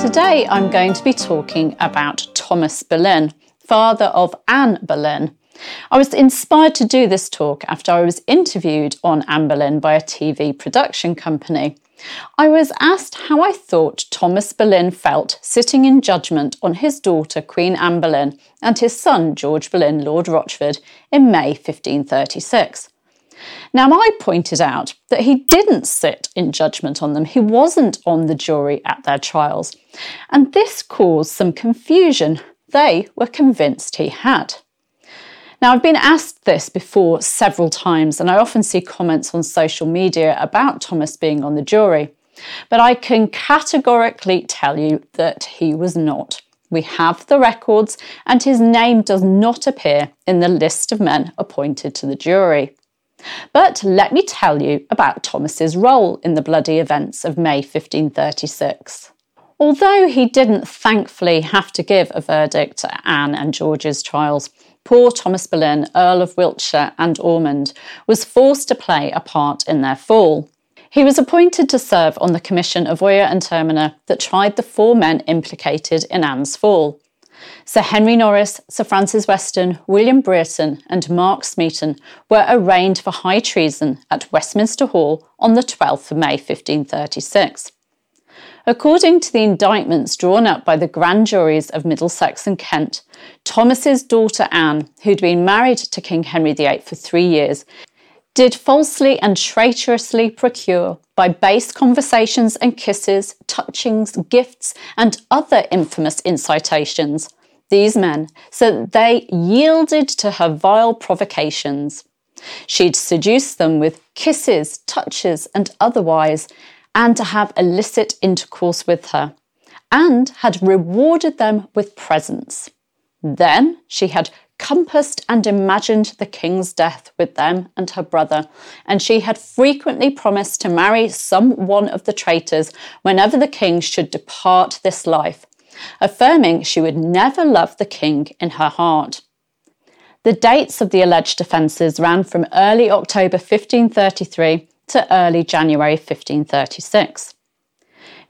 Today I'm going to be talking about Thomas Boleyn, father of Anne Boleyn. I was inspired to do this talk after I was interviewed on Anne Boleyn by a TV production company. I was asked how I thought Thomas Boleyn felt sitting in judgment on his daughter Queen Anne Boleyn and his son George Boleyn, Lord Rochford, in May 1536. Now, I pointed out that he didn't sit in judgment on them, he wasn't on the jury at their trials, and this caused some confusion. They were convinced he had. Now, I've been asked this before several times, and I often see comments on social media about Thomas being on the jury, but I can categorically tell you that he was not. We have the records, and his name does not appear in the list of men appointed to the jury. But let me tell you about Thomas's role in the bloody events of May 1536. Although he didn't thankfully have to give a verdict at Anne and George's trials, poor Thomas Boleyn, Earl of Wiltshire and Ormond, was forced to play a part in their fall. He was appointed to serve on the commission of Oyer and Terminer that tried the four men implicated in Anne's fall. Sir Henry Norris, Sir Francis Weston, William Brereton, and Mark Smeaton were arraigned for high treason at Westminster Hall on the 12th of May 1536. According to the indictments drawn up by the grand juries of Middlesex and Kent, Thomas's daughter Anne, who'd been married to King Henry VIII for three years, did falsely and traitorously procure, by base conversations and kisses, touchings, gifts, and other infamous incitations, these men, so that they yielded to her vile provocations. She'd seduce them with kisses, touches, and otherwise, and to have illicit intercourse with her, and had rewarded them with presents. Then she had compassed and imagined the king's death with them and her brother, and she had frequently promised to marry some one of the traitors whenever the king should depart this life, affirming she would never love the king in her heart. The dates of the alleged offences ran from early October 1533 to early January 1536.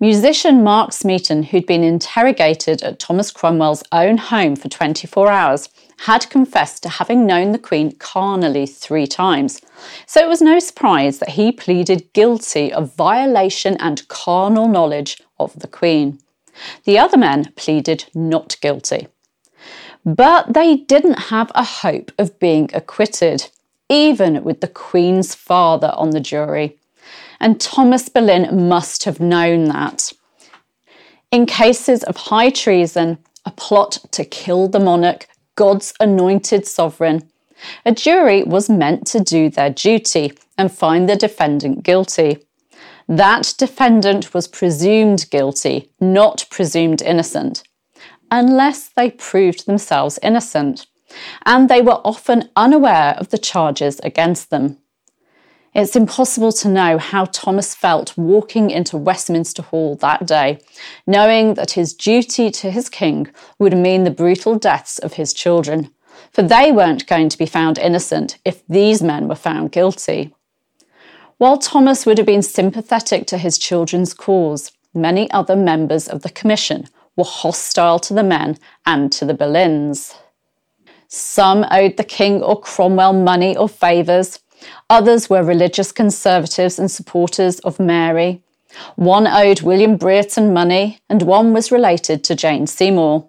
Musician Mark Smeaton, who'd been interrogated at Thomas Cromwell's own home for 24 hours, had confessed to having known the Queen carnally three times. So it was no surprise that he pleaded guilty of violation and carnal knowledge of the Queen. The other men pleaded not guilty. But they didn't have a hope of being acquitted, even with the Queen's father on the jury. And Thomas Boleyn must have known that. In cases of high treason, a plot to kill the monarch God's anointed sovereign. A jury was meant to do their duty and find the defendant guilty. That defendant was presumed guilty, not presumed innocent, unless they proved themselves innocent, and they were often unaware of the charges against them. It's impossible to know how Thomas felt walking into Westminster Hall that day, knowing that his duty to his king would mean the brutal deaths of his children, for they weren't going to be found innocent if these men were found guilty. While Thomas would have been sympathetic to his children's cause, many other members of the Commission were hostile to the men and to the Boleyns. Some owed the king or Cromwell money or favours, Others were religious conservatives and supporters of Mary. One owed William Brereton money, and one was related to Jane Seymour.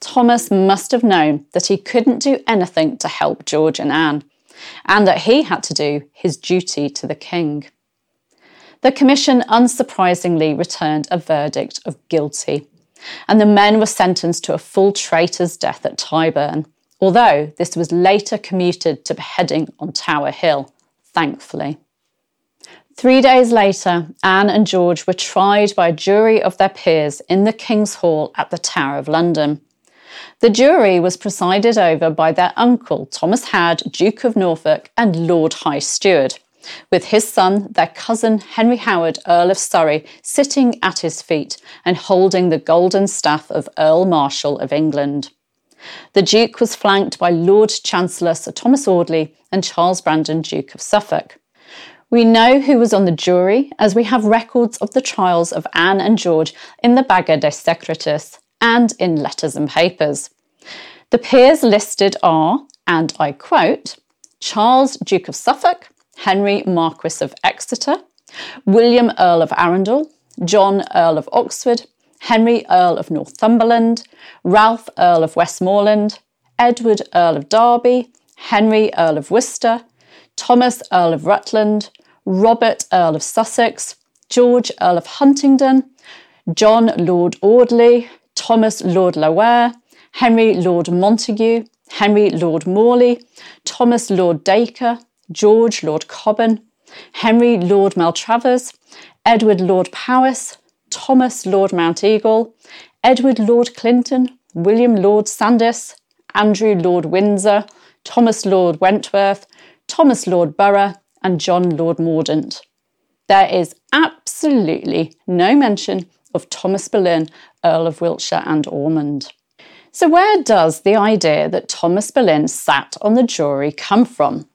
Thomas must have known that he couldn't do anything to help George and Anne, and that he had to do his duty to the king. The commission unsurprisingly returned a verdict of guilty, and the men were sentenced to a full traitor's death at Tyburn, although this was later commuted to beheading on Tower Hill, thankfully. Three days later, Anne and George were tried by a jury of their peers in the King's Hall at the Tower of London. The jury was presided over by their uncle, Thomas Howard, Duke of Norfolk, and Lord High Steward, with his son, their cousin Henry Howard, Earl of Surrey, sitting at his feet and holding the golden staff of Earl Marshal of England. The Duke was flanked by Lord Chancellor Sir Thomas Audley and Charles Brandon, Duke of Suffolk. We know who was on the jury as we have records of the trials of Anne and George in the Baga de Secretis and in letters and papers. The peers listed are, and I quote, Charles, Duke of Suffolk, Henry, Marquis of Exeter, William, Earl of Arundel, John, Earl of Oxford, Henry, Earl of Northumberland, Ralph, Earl of Westmoreland, Edward, Earl of Derby, Henry, Earl of Worcester, Thomas, Earl of Rutland, Robert, Earl of Sussex, George, Earl of Huntingdon, John, Lord Audley, Thomas, Lord La Warr, Henry, Lord Montague, Henry, Lord Morley, Thomas, Lord Dacre, George, Lord Cobham, Henry, Lord Maltravers, Edward, Lord Powis, Thomas, Lord Mounteagle, Edward, Lord Clinton, William, Lord Sandys, Andrew, Lord Windsor, Thomas, Lord Wentworth, Thomas, Lord Borough, and John, Lord Mordaunt. There is absolutely no mention of Thomas Boleyn, Earl of Wiltshire and Ormond. So, where does the idea that Thomas Boleyn sat on the jury come from?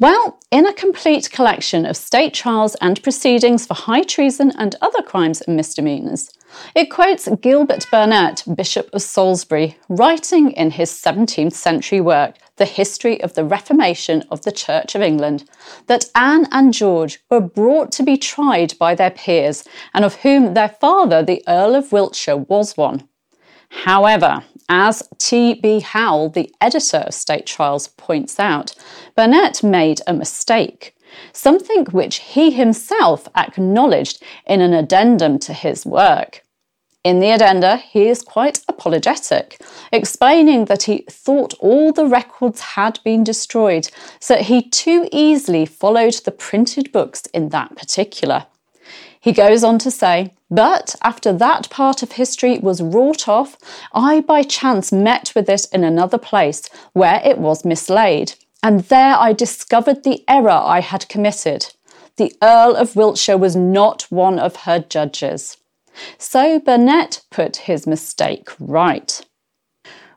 Well, in a complete collection of state trials and proceedings for high treason and other crimes and misdemeanours, it quotes Gilbert Burnet, Bishop of Salisbury, writing in his 17th century work, The History of the Reformation of the Church of England, that Anne and George were brought to be tried by their peers, and of whom their father, the Earl of Wiltshire, was one. However, as T.B. Howell, the editor of State Trials, points out, Burnet made a mistake, something which he himself acknowledged in an addendum to his work. In the addenda, he is quite apologetic, explaining that he thought all the records had been destroyed, so he too easily followed the printed books in that particular. He goes on to say, But after that part of history was wrought off, I by chance met with it in another place where it was mislaid, and there I discovered the error I had committed. The Earl of Wiltshire was not one of her judges. So Burnet put his mistake right.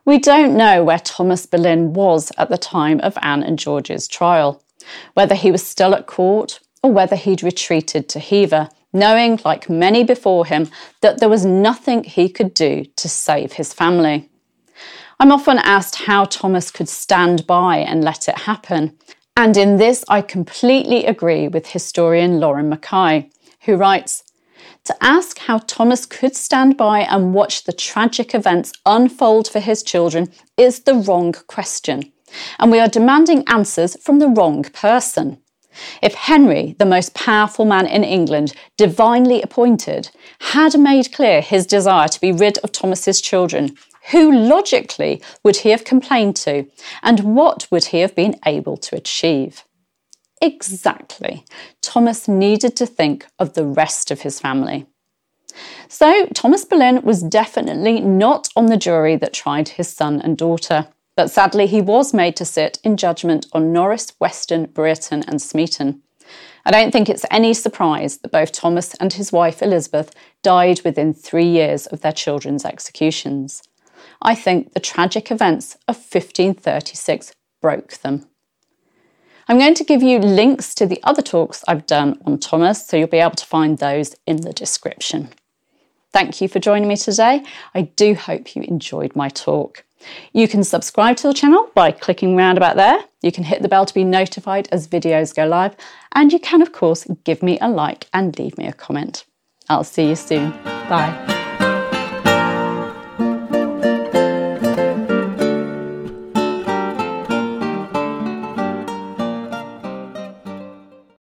We don't know where Thomas Boleyn was at the time of Anne and George's trial, whether he was still at court or whether he'd retreated to Hever knowing, like many before him, that there was nothing he could do to save his family. I'm often asked how Thomas could stand by and let it happen. And in this, I completely agree with historian Lauren Mackay, who writes To ask how Thomas could stand by and watch the tragic events unfold for his children is the wrong question. And we are demanding answers from the wrong person. If Henry, the most powerful man in England, divinely appointed, had made clear his desire to be rid of Thomas's children, who logically would he have complained to, and what would he have been able to achieve? Exactly. Thomas needed to think of the rest of his family. So, Thomas Boleyn was definitely not on the jury that tried his son and daughter but sadly he was made to sit in judgment on Norris, Weston, Brereton, and Smeaton. I don't think it's any surprise that both Thomas and his wife Elizabeth died within three years of their children's executions. I think the tragic events of 1536 broke them. I'm going to give you links to the other talks I've done on Thomas, so you'll be able to find those in the description. Thank you for joining me today. I do hope you enjoyed my talk. You can subscribe to the channel by clicking round about there. You can hit the bell to be notified as videos go live. And you can, of course, give me a like and leave me a comment. I'll see you soon. Bye.